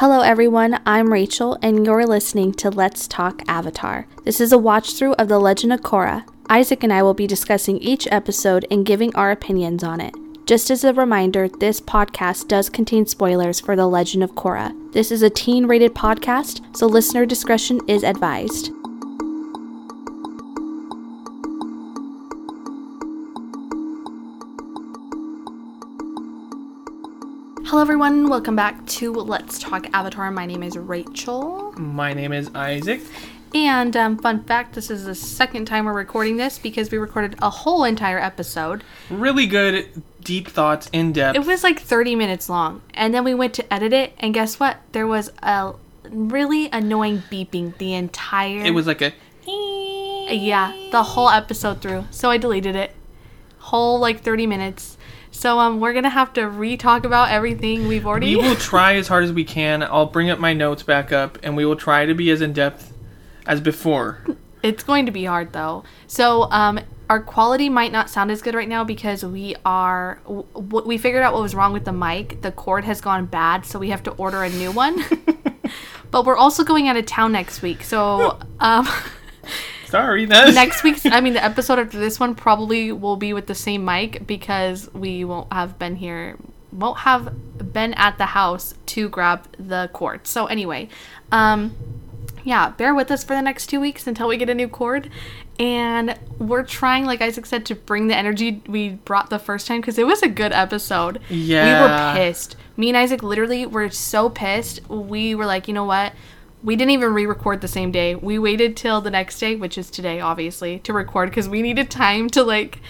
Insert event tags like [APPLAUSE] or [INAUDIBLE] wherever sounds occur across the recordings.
Hello, everyone. I'm Rachel, and you're listening to Let's Talk Avatar. This is a watch through of The Legend of Korra. Isaac and I will be discussing each episode and giving our opinions on it. Just as a reminder, this podcast does contain spoilers for The Legend of Korra. This is a teen rated podcast, so listener discretion is advised. Hello, everyone. Welcome back to Let's Talk Avatar. My name is Rachel. My name is Isaac. And um, fun fact this is the second time we're recording this because we recorded a whole entire episode. Really good, deep thoughts, in depth. It was like 30 minutes long. And then we went to edit it, and guess what? There was a really annoying beeping the entire. It was like a. Yeah, the whole episode through. So I deleted it. Whole like 30 minutes. So um, we're gonna have to re-talk about everything we've already. We will [LAUGHS] try as hard as we can. I'll bring up my notes back up, and we will try to be as in depth as before. It's going to be hard though. So um, our quality might not sound as good right now because we are w- we figured out what was wrong with the mic. The cord has gone bad, so we have to order a new one. [LAUGHS] but we're also going out of town next week, so um, [LAUGHS] Sorry, that's next week's I mean the [LAUGHS] episode after this one probably will be with the same mic because we won't have been here won't have been at the house to grab the cord. So anyway, um yeah, bear with us for the next 2 weeks until we get a new cord and we're trying like Isaac said to bring the energy we brought the first time cuz it was a good episode. Yeah. We were pissed. Me and Isaac literally were so pissed. We were like, "You know what? We didn't even re-record the same day. We waited till the next day, which is today, obviously, to record because we needed time to like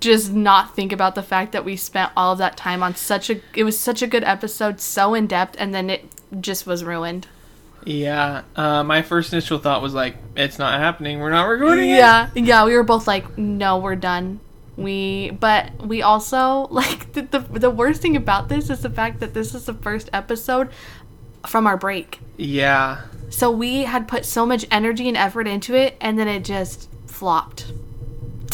just not think about the fact that we spent all of that time on such a. It was such a good episode, so in depth, and then it just was ruined. Yeah. Uh, my first initial thought was like, it's not happening. We're not recording it. Yeah, yeah, we were both like, no, we're done. We, but we also [LAUGHS] like the, the the worst thing about this is the fact that this is the first episode from our break. Yeah. So we had put so much energy and effort into it, and then it just flopped.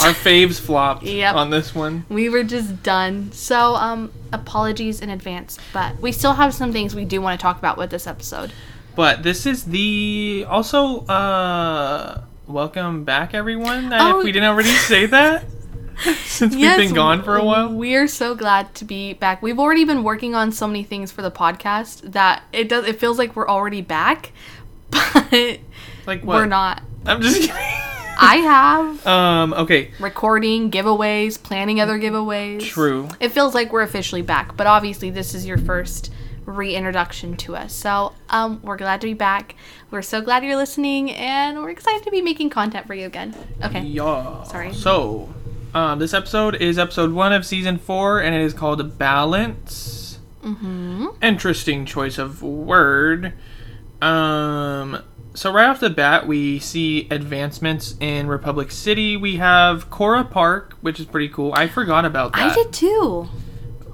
Our faves flopped [LAUGHS] Yep. on this one. We were just done. So, um, apologies in advance, but we still have some things we do want to talk about with this episode. But this is the also uh welcome back everyone. Oh. If we didn't already say that [LAUGHS] [LAUGHS] since we've been gone for a while. We're so glad to be back. We've already been working on so many things for the podcast that it does. It feels like we're already back, [LAUGHS] but Like what? we're not. I'm just kidding. I have [LAUGHS] um okay. recording giveaways, planning other giveaways. True. It feels like we're officially back, but obviously this is your first reintroduction to us. So, um, we're glad to be back. We're so glad you're listening, and we're excited to be making content for you again. Okay. Yeah. Sorry. So, um, this episode is episode one of season four, and it is called Balance. Mm-hmm. Interesting choice of word. Um, so right off the bat, we see advancements in Republic City. We have Korra Park, which is pretty cool. I forgot about that I did too.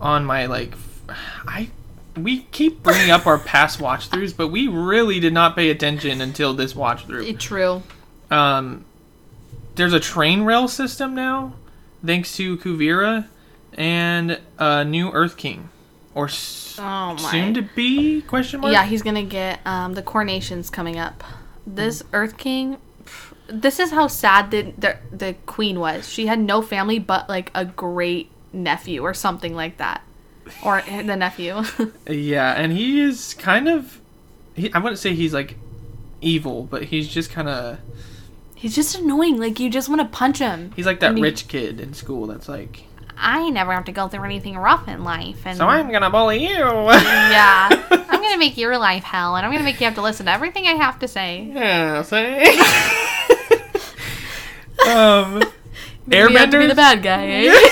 on my like. [SIGHS] I we keep bringing up our [LAUGHS] past watch throughs, but we really did not pay attention until this watch through. True. Um, there's a train rail system now, thanks to Kuvira and a new Earth King, or s- Oh my. soon to be question mark. Yeah, he's gonna get um, the coronations coming up. This mm. Earth King. pff, This is how sad the, the the queen was. She had no family but like a great nephew or something like that, or eh, the nephew. [LAUGHS] Yeah, and he is kind of. He, I wouldn't say he's like evil, but he's just kind of. He's just annoying. Like you just want to punch him. He's like that And he- rich kid in school that's like, I never have to go through anything rough in life, and so I'm gonna bully you. [LAUGHS] yeah, [LAUGHS] I'm gonna make your life hell, and I'm gonna make you have to listen to everything I have to say. Yeah, say. [LAUGHS] um, You have to be the bad guy. Eh?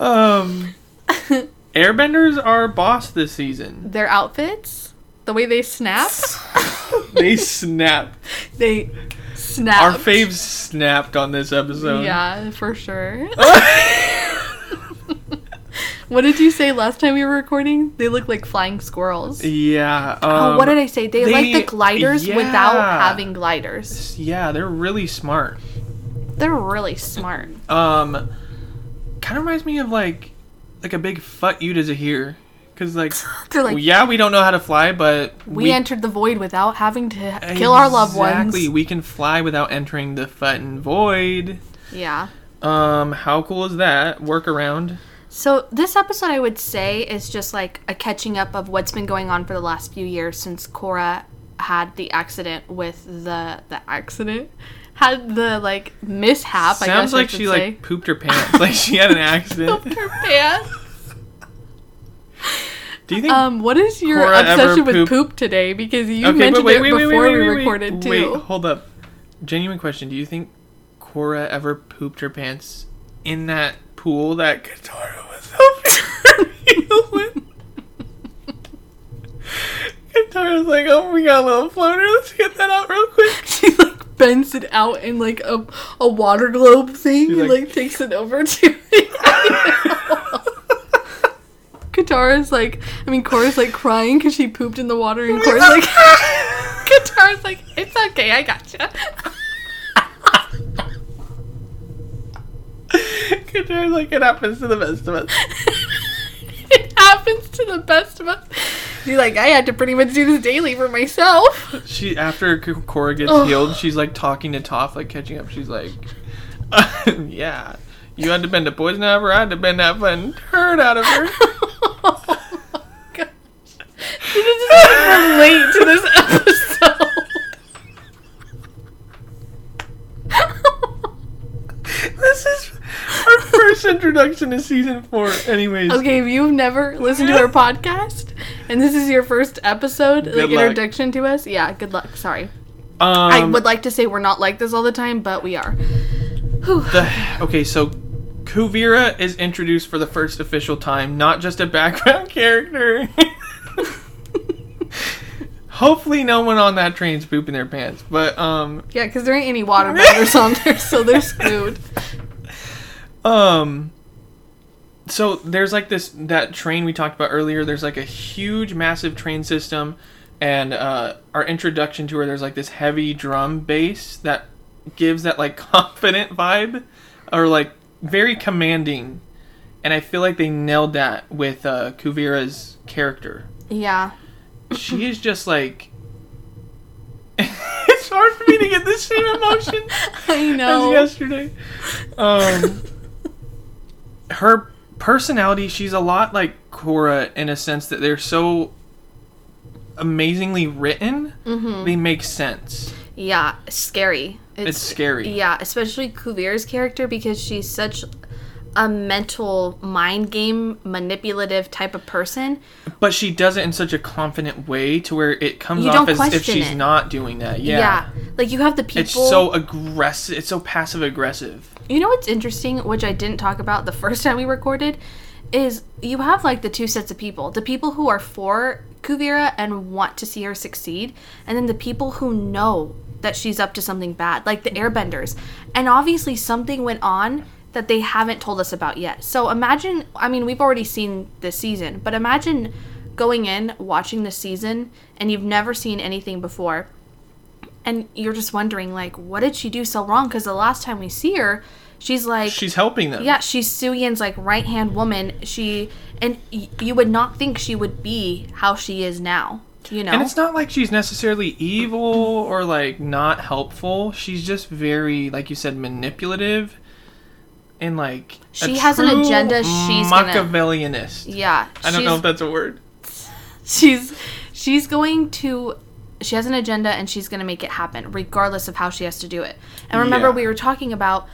Um, Airbenders are boss this season. Their outfits, the way they snap, [LAUGHS] They snapped. they snap. Our faves snapped on this episode. Yeah, for sure. [LAUGHS] [LAUGHS] what did you say last time we were recording? They look like flying squirrels. Yeah. oh, um, what did I say? They, like the gliders without having gliders. Yeah, they're really smart. They're really smart. Um, kind of reminds me of like like a big fuck you to Zaheer. Because, like, [LAUGHS] They're like, yeah, we don't know how to fly, but we, entered the void without having to kill our loved ones. Exactly. We can fly without entering the Futton Void. Yeah. Um, how cool is that? Workaround. So this episode, I would say, is just like a catching up of what's been going on for the last few years since Korra had the accident with the the accident had the like mishap. I Sounds guess I like should she say. like pooped her [LAUGHS] pants. like she had an accident. Pooped her pants. [LAUGHS] Do you think? Um, what is your Korra obsession with poop- today? Because you okay, mentioned but wait, it wait, wait, before wait, wait, we recorded wait, too. Wait, hold up. Genuine question. Do you think Korra ever pooped her pants in that pool that Katara was helping? [LAUGHS] Katara's like, oh, we got a little floater. Let's get that out real quick. [LAUGHS] she like bends it out in like a, a water globe thing She's and like- like takes it over to Katara's like, I mean, Korra's like crying because she pooped in the water, and Korra's [LAUGHS] like, [LAUGHS] Katara's like, it's okay, I gotcha. [LAUGHS] Katara's like, it happens to the best of us. it happens to the best of us. You're like, I had to pretty much do this daily for myself. She after Korra gets healed, she's like talking to Toph, like catching up. She's like, "Yeah, you had to bend a poison out of her. I had to bend that fucking turd out of her." oh my gosh. You just relate to this episode. [LAUGHS] this is our first introduction to season four. Anyways, Okay, if you've never listened to our podcast and this is your first episode, like luck. introduction to us, yeah, good luck. Sorry. um, I would like to say we're not like this all the time, but we are. Whew. the okay. So Kuvira is introduced for the first official time, not just a background [LAUGHS] character. Hopefully, no one on that train's pooping their pants. But um, Yeah, because there ain't any water bottles on there, so they're [LAUGHS] screwed. Um so there's like this that train we talked about earlier, there's like a huge massive train system and uh our introduction to her there's like this heavy drum bass that gives that like [LAUGHS] confident vibe or like very commanding. And I feel like they nailed that with uh Kuvira's character. Yeah. She is just like [LAUGHS] it's hard for me to get the same emotion [LAUGHS] I know. as yesterday. Um, [LAUGHS] her personality, she's a lot like Korra in a sense that they're so amazingly written. Mm-hmm. They make sense. Yeah, scary. It's, scary. Yeah, especially Kuvira's character because she's such a mental mind game manipulative type of person. But she does it in such a confident way to where it comes You off as if she's it. not doing that. Yeah. Yeah. Like you have the people It's so aggressive. It's so passive aggressive. You know what's interesting, which I didn't talk about the [LAUGHS] first time we recorded, is you have like the two sets of people. The people who are for Kuvira and want to see her succeed, and then the people who know that she's up to something bad, like the airbenders. And obviously something went on that they haven't told us about yet. So imagine, I mean, we've already seen this season, but imagine going in, watching the season, and you've never seen anything before and you're just wondering like what did she do so wrong because the last time we see her she's like She's helping them. yeah she's Suyin's like right hand woman she and y- you would not think she would be how she is now you know And it's not like she's necessarily evil or like not helpful. She's just very, like you said, manipulative and like She has an agenda, she's gonna- Machiavellianist. yeah I don't know if that's a word. she's she's going to she has an agenda and she's going to make it happen regardless of how she has to do it and remember Yeah. we were talking about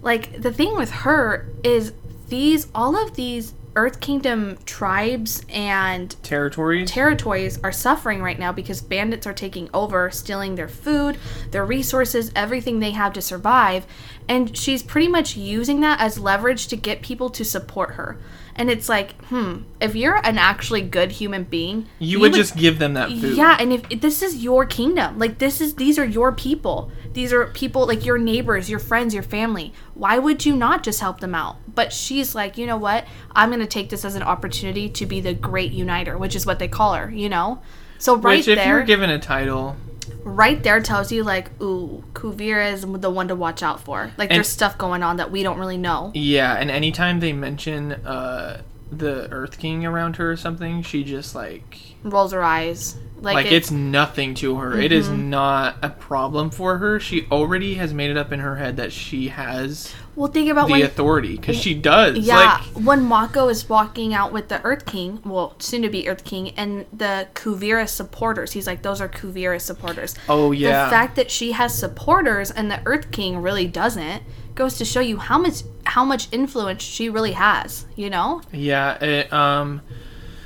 like the thing with her is these all of these earth kingdom tribes and Territories. territories are suffering right now because bandits are taking over, stealing their food, their resources, everything they have to survive. And she's pretty much using that as leverage to get people to support her. And it's like, hmm, if you're an actually good human being, you, would just give them that food. yeah, and if, if this is your kingdom, like this is these are your people. These are people like your neighbors, your friends, your family. Why would you not just help them out? But she's like, you know what? I'm going to take this as an opportunity to be the great uniter, which is what they call her, you know? So right Which, if there, you're given a title, right there tells you like, ooh, Kuvira is the one to watch out for. Like And- there's stuff going on that we don't really know. yeah. And anytime they mention uh, the Earth King around her or something, she just like Rolls her eyes. Like, like, it- it's nothing to her. It is Mm-hmm. not a problem for her. She already has made it up in her head that she has well, think about the when authority because she does. Yeah, Like when Mako is walking out with the Earth King, well, soon to be Earth King, and the Kuvira supporters, he's like, those are Kuvira supporters. oh yeah. The fact that she has supporters and the Earth King really doesn't goes to show you how much how much influence she really has. You know? Yeah, it, um,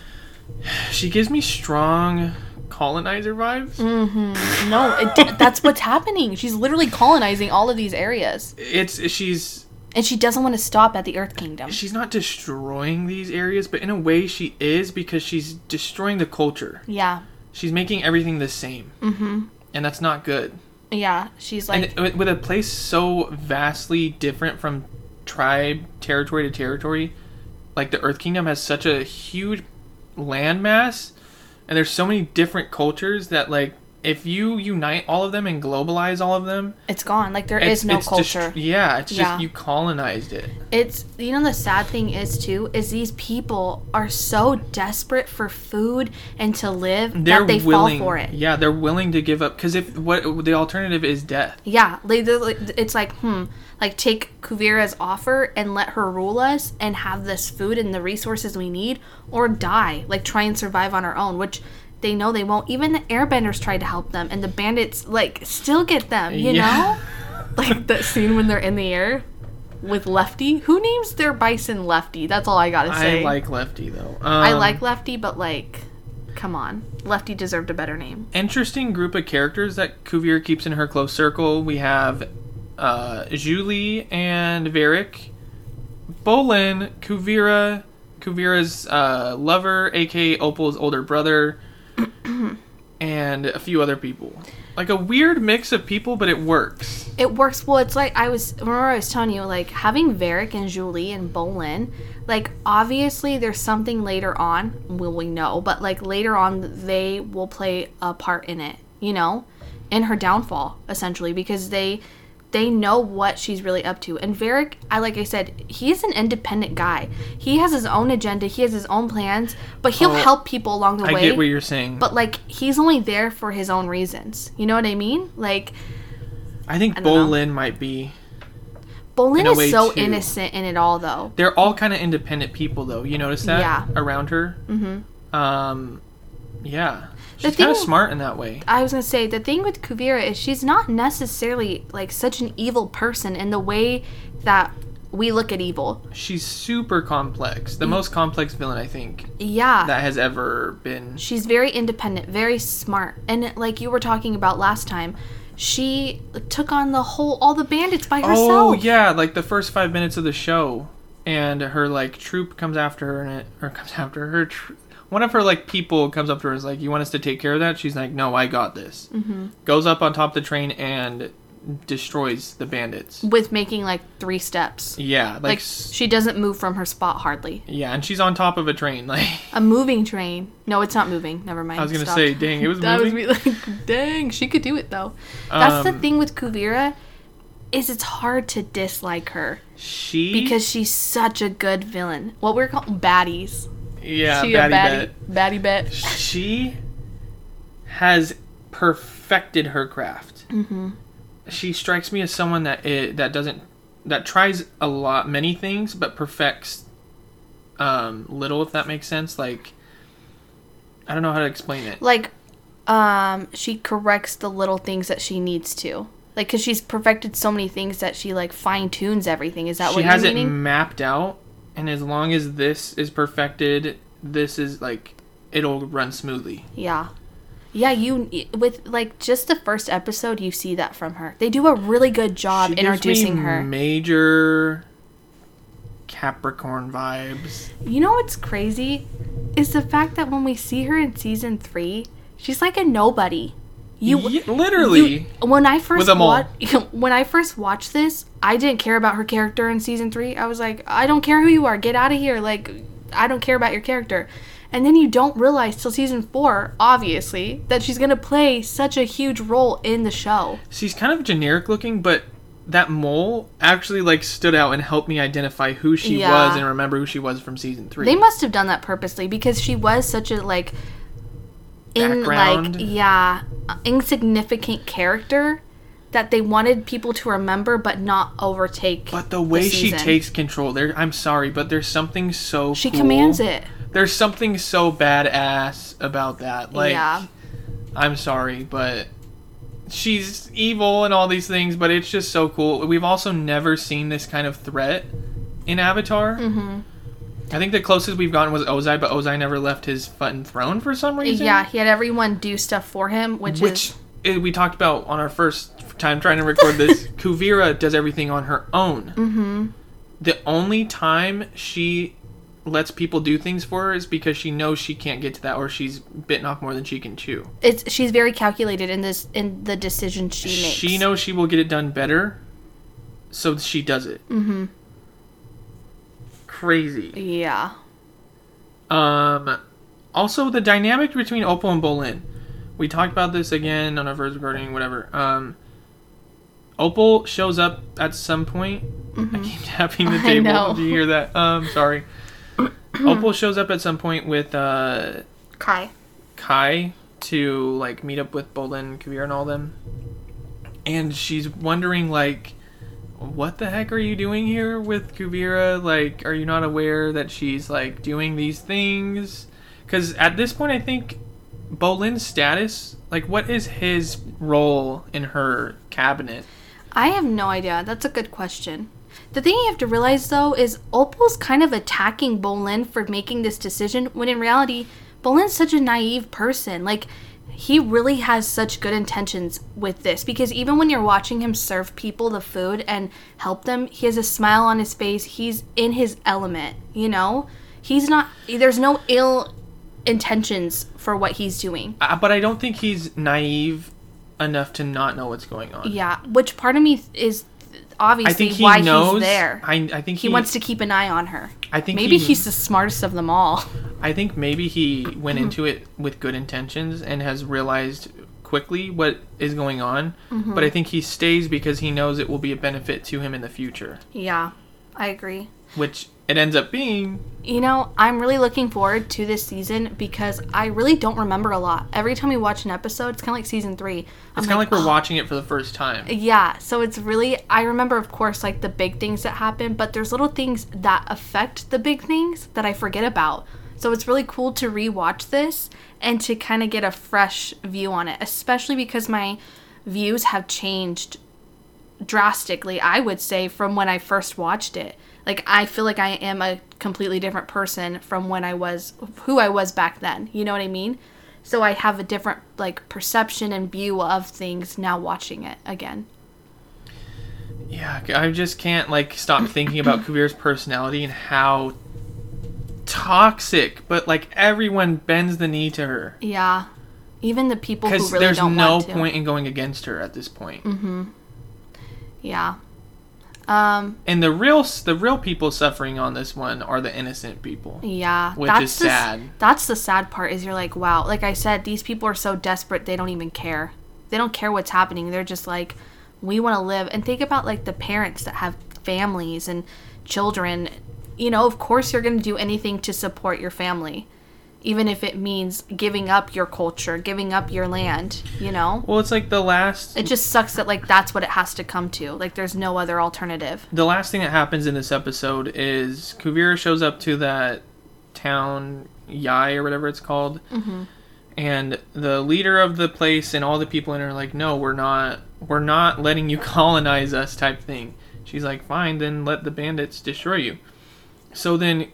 [SIGHS] she gives me strong colonizer vibes. Mm. No, it, that's what's happening. She's literally colonizing all of these areas, It's she's and she doesn't want to stop at the Earth Kingdom. she's not destroying these areas, but in a way she is because she's destroying the culture. Yeah, She's making everything the same, mm-hmm. and that's not good. yeah. She's like, and with a place so vastly different from tribe territory to territory, like the Earth Kingdom has such a huge landmass, and there's so many different cultures that like if you unite all of them and globalize all of them, it's gone. Like there is no it's just- culture. yeah, it's just Yeah. you colonized it. It's you know the sad thing is too is these people are so desperate for food and to live They're that they willing, fall for it. yeah, they're willing to give up because if what the alternative is death. Yeah, like- it's like hmm, like take Kuvira's offer and let her rule us and have this food and the resources we need, or die, like try and survive on our own, which they know they won't. Even the Airbenders tried to help them, and the bandits like still get them. You Yeah. know, [LAUGHS] like that scene when they're in the air with Lefty. Who names their bison Lefty? That's all I gotta say. I like Lefty though. I Um, like Lefty, but like, come on, Lefty deserved a better name. interesting group of characters that Kuvir keeps in her close circle. We have uh, Zhu Li and Varrick, Bolin, Kuvira, Kuvira's uh, lover, aka Opal's older brother, and a few other people. Like a weird mix of people, but it works. It works well. It's like I was remember I was telling you like having Varrick and Zhu Li and Bolin. Like obviously there's something later on. Will we know? But like later on they will play a part in it. You know, in her downfall essentially because they they know what she's really up to. And Varrick, I like I said, he's an independent guy. He has his own agenda. He has his own plans, but he'll Oh, help people along the I way. get what you're saying. but like he's only there for his own reasons. You know what I mean? Like I think know. Bolin might be. Bolin is so too. innocent in it all, though. They're all kind of independent people, though. You notice that Yeah. around her. Mm-hmm. Um, yeah, she's kind of smart in that way. I was gonna say the thing with Kuvira is she's not necessarily like such an evil person in the way that we look at evil. She's super complex. Mm. The most complex villain I think Yeah. that has ever been. She's very independent, very smart. And like you were talking about last time, she took on the whole all the bandits by herself. Oh yeah, like the first five minutes of the show, and her like troop comes after her, and it or comes [LAUGHS] after her. Tr- one of her like people comes up to her and is like, "You want us to take care of that?" She's like, "No, I got this." Mm-hmm. Goes up on top of the train and destroys the bandits. With making like three steps. Yeah, like, Like she doesn't move from her spot hardly. yeah, and she's on top of a train. [LAUGHS] Like A moving train. No, it's not moving. Never mind. I was gonna Stop. say, dang, it was [LAUGHS] That moving. was me like, dang, she could do it though. That's the Um, thing with Kuvira, is it's hard to dislike her she because she's such a good villain. What we're calling baddies. Yeah, she Batty a Bet. baddie, baddie bet. she has perfected her craft. Mm-hmm. She strikes me as someone that it, that doesn't that tries a lot many things but perfects um, little. If that makes sense, like I don't know how to explain it. Like, um, she corrects the little things that she needs to. Like, cause she's perfected so many things that she like fine tunes everything. Is that She what has you're it mapped out, and as long as this is perfected, this is like it'll run smoothly. Yeah. Yeah, you with like just the first episode, you see that from her. They do a really good job She introducing her. Major Capricorn vibes. You know what's crazy is the fact that when we see her in season three, she's like a nobody. You Ye- literally. you- when I first wa- [LAUGHS] when I first watched this, I didn't care about her character in season three. I was like, I don't care who you are, get out of here. Like, I don't care about your character. And then you don't realize till season four, obviously, that she's gonna play such a huge role in the show. She's kind of generic looking, but that mole actually like stood out and helped me identify who she Yeah. was and remember who she was from season three. They must have done that purposely because she was such a like in like yeah, insignificant character that they wanted people to remember but not overtake. but the way she takes control, there. I'm sorry, but there's something so. she cool. commands it. There's something so badass about that. Like, yeah. I'm sorry, but she's evil and all these things, but it's just so cool. We've also never seen this kind of threat in Avatar. Mm-hmm. I think the closest we've gotten was Ozai, but Ozai never left his fucking throne for some reason. Yeah, he had everyone do stuff for him, which, Which is we talked about on our first time trying to record this. [LAUGHS] Kuvira does everything on her own. Mm-hmm. The only time she lets people do things for her is because she knows she can't get to that or she's bitten off more than she can chew. it's she's very calculated in this in the decisions she makes. She knows she will get it done better, so she does it. Mm-hmm. Crazy. Yeah. Um, also the dynamic between Opal and Bolin. We talked about this again on our first recording, whatever. Um, Opal shows up at some point. I keep [LAUGHS] tapping the Mm-hmm. Table. Did you hear that? Um, sorry. [CLEARS THROAT] Opal shows up at some point with uh, Kai. Kai to like meet up with Bolin, Kavir, and all them. And she's wondering like, what the heck are you doing here with Kuvira? Like, are you not aware that she's like doing these things? Because at this point, I think Bolin's status, like, what is his role in her cabinet? I have no idea. That's a good question. The thing you have to realize though is Opal's kind of attacking Bolin for making this decision when in reality, Bolin's such a naive person. Like he really has such good intentions with this because even when you're watching him serve people the food and help them, he has a smile on his face. He's in his element, you know? He's not there's no ill intentions for what he's doing. Uh, but I don't think he's naive enough to not know what's going on. Yeah, which part of me is obviously I think he why knows. he's there. I, I think he wants to keep an eye on her. I think Maybe he- he's the smartest of them all. I think maybe he went Mm-hmm. into it with good intentions and has realized quickly what is going on. Mm-hmm. But I think he stays because he knows it will be a benefit to him in the future, Yeah, I agree. which it ends up being. You know, I'm really looking forward to this season because I really don't remember a lot. Every time we watch an episode, it's kind of like season three. It's kind of like we're watching it for the first time. Yeah, so it's really I remember of course like the big things that happen, but there's little things that affect the big things that I forget about. So it's really cool to rewatch this and to kind of get a fresh view on it, especially because my views have changed drastically, I would say, from when I first watched it. Like I feel like I am a completely different person from when I was who I was back then. You know what I mean? So I have a different like perception and view of things now watching it again. Yeah, I just can't like stop thinking about [COUGHS] Kuvir's personality and how toxic, but like everyone bends the knee to her Yeah. Even the people who really there's don't no want to. Point in going against her at this point. Mm-hmm. Yeah. Um And the real the real people suffering on this one are the innocent people. yeah, Which that's is the, sad. That's the sad part is you're like, wow, like I said, these people are so desperate they don't even care. They don't care what's happening. They're just like we want to live and think about like the parents that have families and children. You know, of course you're going to do anything to support your family. Even if it means giving up your culture, giving up your land, you know? Well, it's like the last It just sucks that like that's what it has to come to. Like there's no other alternative. the last thing that happens in this episode is Kuvira shows up to that town Yai or whatever it's called, Mm-hmm. and the leader of the place and all the people in it are like, "No, we're not. We're not letting you [LAUGHS] colonize us." Type thing. She's like, "Fine, then let the bandits destroy you." So then,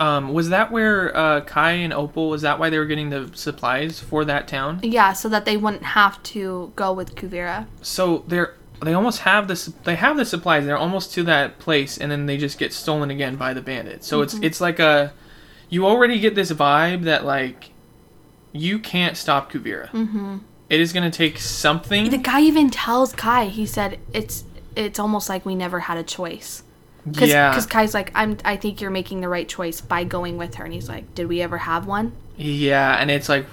um, was that where uh, Kai and Opal? Was that why they were getting the supplies for that town? Yeah, so that they wouldn't have to go with Kuvira. so they're they almost have this they have the supplies they're almost to that place and then they just get stolen again by the bandits so it's it's like a you already get this vibe that like you can't stop kuvira mm-hmm. is going to take something The guy even tells Kai, he said it's it's almost like we never had a choice. Cause, yeah Because Kai's like, I'm. I think you're making the right choice by going with her, and he's like, Did we ever have one? yeah and it's like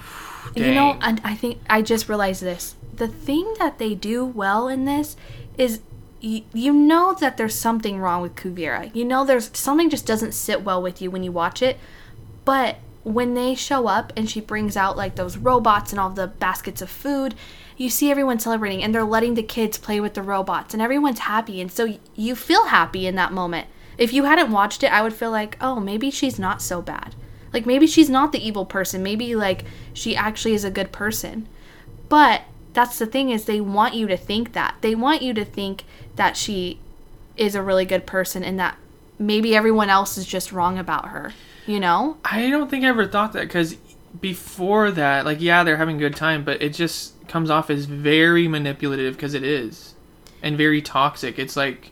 You know, and I think I just realized this. The thing that they do well in this is you, you know that there's something wrong with Kuvira. You know there's something just doesn't sit well with you when you watch it. But when they show up and she brings out like those robots and all the baskets of food, you see everyone celebrating and they're letting the kids play with the robots and everyone's happy and so you feel happy in that moment. If you hadn't watched it, I would feel like, "Oh, maybe she's not so bad." Like maybe she's not the evil person. Maybe like she actually is a good person. But that's the thing is they want you to think that. They want you to think that she is a really good person and that maybe everyone else is just wrong about her. You know? I don't think I ever thought that because before that, like, yeah, they're having a good time, but it just comes off as very manipulative because it is, and very toxic. It's like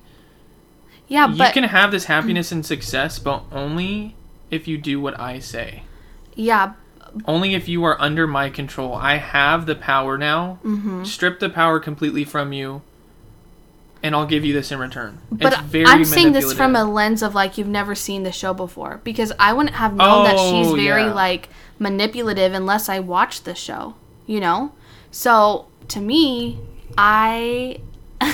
Yeah, but you but can have this happiness and success, but only if you do what I say. yeah, Only if you are under my control. I have the power now. Mm-hmm. Strip the power completely from you, and I'll give you this in return. but it's very I'm saying this from a lens of like you've never seen the show before because I wouldn't have known that she's Oh, very yeah. like manipulative unless I watched the show, you know? So, to me, I [LAUGHS]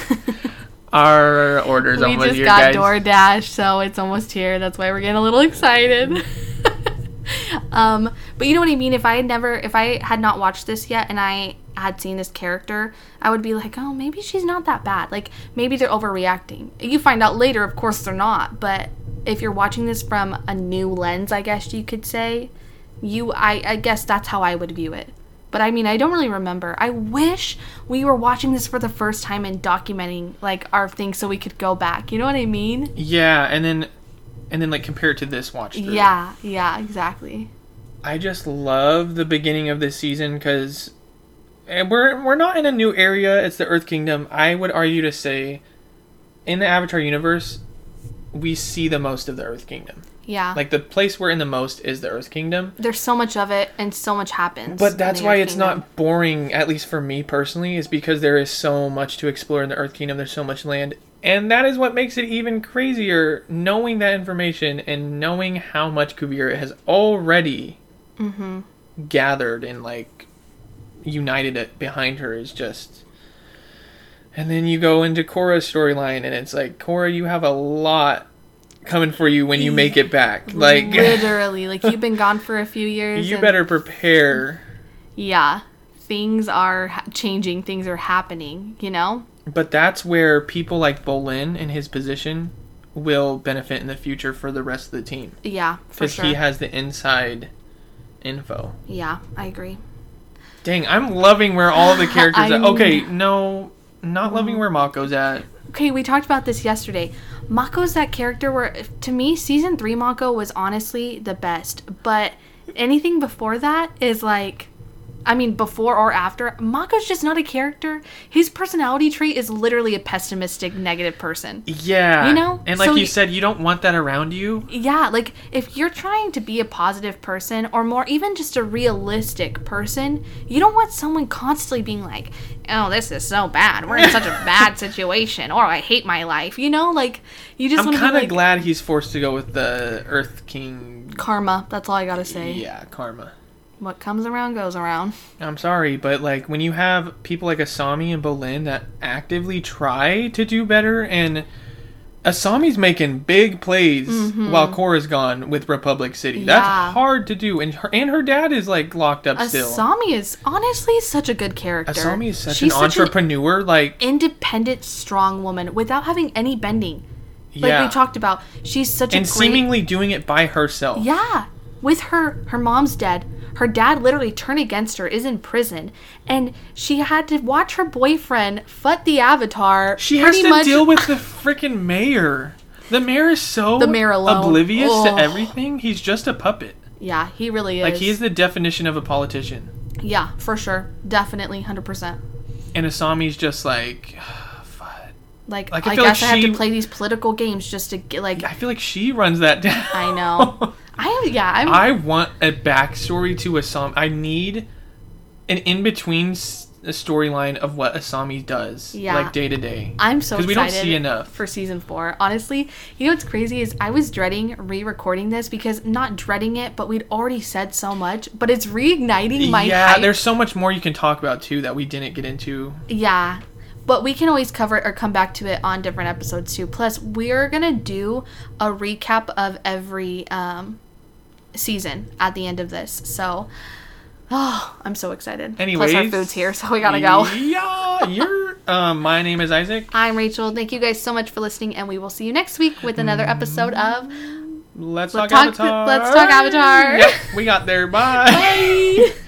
Our orders we almost just here, got guys. DoorDash, so it's almost here. That's why we're getting a little excited. [LAUGHS] um, but you know what I mean? If I had never, if I had not watched this yet and I had seen this character, I would be like, oh, maybe she's not that bad. Like, maybe they're overreacting. You find out later, of course, they're not. But if you're watching this from a new lens, I guess you could say, you, I, I guess that's how I would view it. But I mean, I don't really remember. I wish we were watching this for the first time and documenting like our things so we could go back. You know what I mean? Yeah, and then and then like compare it to this watch through. Yeah, yeah, exactly. I just love the beginning of this season because we're we're not in a new area. It's the Earth Kingdom. I would argue to say, in the Avatar universe, we see the most of the Earth Kingdom. Yeah. Like the place we're in the most is the Earth Kingdom. There's so much of it and so much happens. But that's why Earth it's Kingdom. not boring, at least for me personally, is because there is so much to explore in the Earth Kingdom. There's so much land. And that is what makes it even crazier, knowing that information and knowing how much Kuvira has already Mm-hmm. gathered and like united it behind her is just. And then you go into Korra's storyline, and it's like, Korra, you have a lot coming for you when you make it back. [LAUGHS] Like, [LAUGHS] literally, like you've been gone for a few years. you better prepare. Yeah, things are changing. Things are happening. You know. But that's where people like Bolin in his position will benefit in the future for the rest of the team Yeah, for because sure. he has the inside info. yeah, I agree. Dang, I'm loving where all of the [LAUGHS] characters are. Okay, no, not loving where Mako's at. Okay, we talked about this yesterday. Mako's that character where, to me, season three Mako was honestly the best. But anything before that is like, I mean, before or after, Mako's just not a character. His personality trait is literally a pessimistic, negative person. Yeah, You know? and like So you y- said, you don't want that around you. Yeah, like if you're trying to be a positive person or more even just a realistic person, you don't want someone constantly being like, "Oh, this is so bad. We're in such a [LAUGHS] bad situation," or "I hate my life." You know, like you just I'm want to kind of like glad he's forced to go with the Earth King. karma. That's all I got to say. Yeah, karma. What comes around goes around. I'm sorry, but like when you have people like Asami and Bolin that actively try to do better, and Asami's making big plays while Korra's gone with Republic City. Mm-hmm. Yeah. That's hard to do, and her and her dad is like locked up still. Asami is honestly such a good character. Asami is such She's an entrepreneur. like independent, strong woman without having any bending. Like yeah, we talked about, she's such and a great seemingly doing it by herself. Yeah. With her her mom's dead. Her dad literally turned against her, is in prison, and she had to watch her boyfriend foot the avatar. She has to much- deal with the [LAUGHS] freaking mayor. The mayor is so The mayor alone. oblivious Oh. to everything. He's just a puppet. Yeah, he really is. Like he is the definition of a politician. Yeah, for sure. Definitely 100%. And Asami's just like, [SIGHS] Like, Like, I I, feel like guess I have she- to play these political games just to get, like, I feel like she runs that down. I know. [LAUGHS] I yeah, I'm, I want a backstory to Asami. I need an in between storyline of what Asami does, Yeah. like day to day. I'm so 'Cause excited we don't see enough. for season four. Honestly, you know what's crazy is I was dreading re-recording this because not dreading it, but we'd already said so much. But it's reigniting my yeah, hype. there's so much more you can talk about too that we didn't get into. Yeah. but we can always cover it or come back to it on different episodes too. Plus, we're gonna do a recap of every um, season at the end of this. So, oh, I'm so excited. Anyways, Plus, our food's here, so we gotta go. [LAUGHS] Yeah, you're. Um, my name is Isaac. I'm Rachel. Thank you guys so much for listening, and we will see you next week with another episode of Let's Let's talk talk- Avatar. let's talk Avatar. Yep, we got there. Bye. [LAUGHS]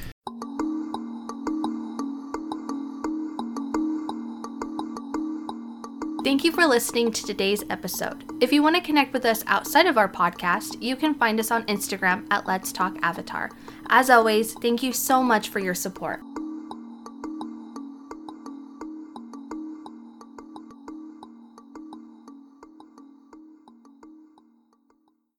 Thank you for listening to today's episode. If you want to connect with us outside of our podcast, you can find us on Instagram at Let's Talk Avatar. As always, thank you so much for your support.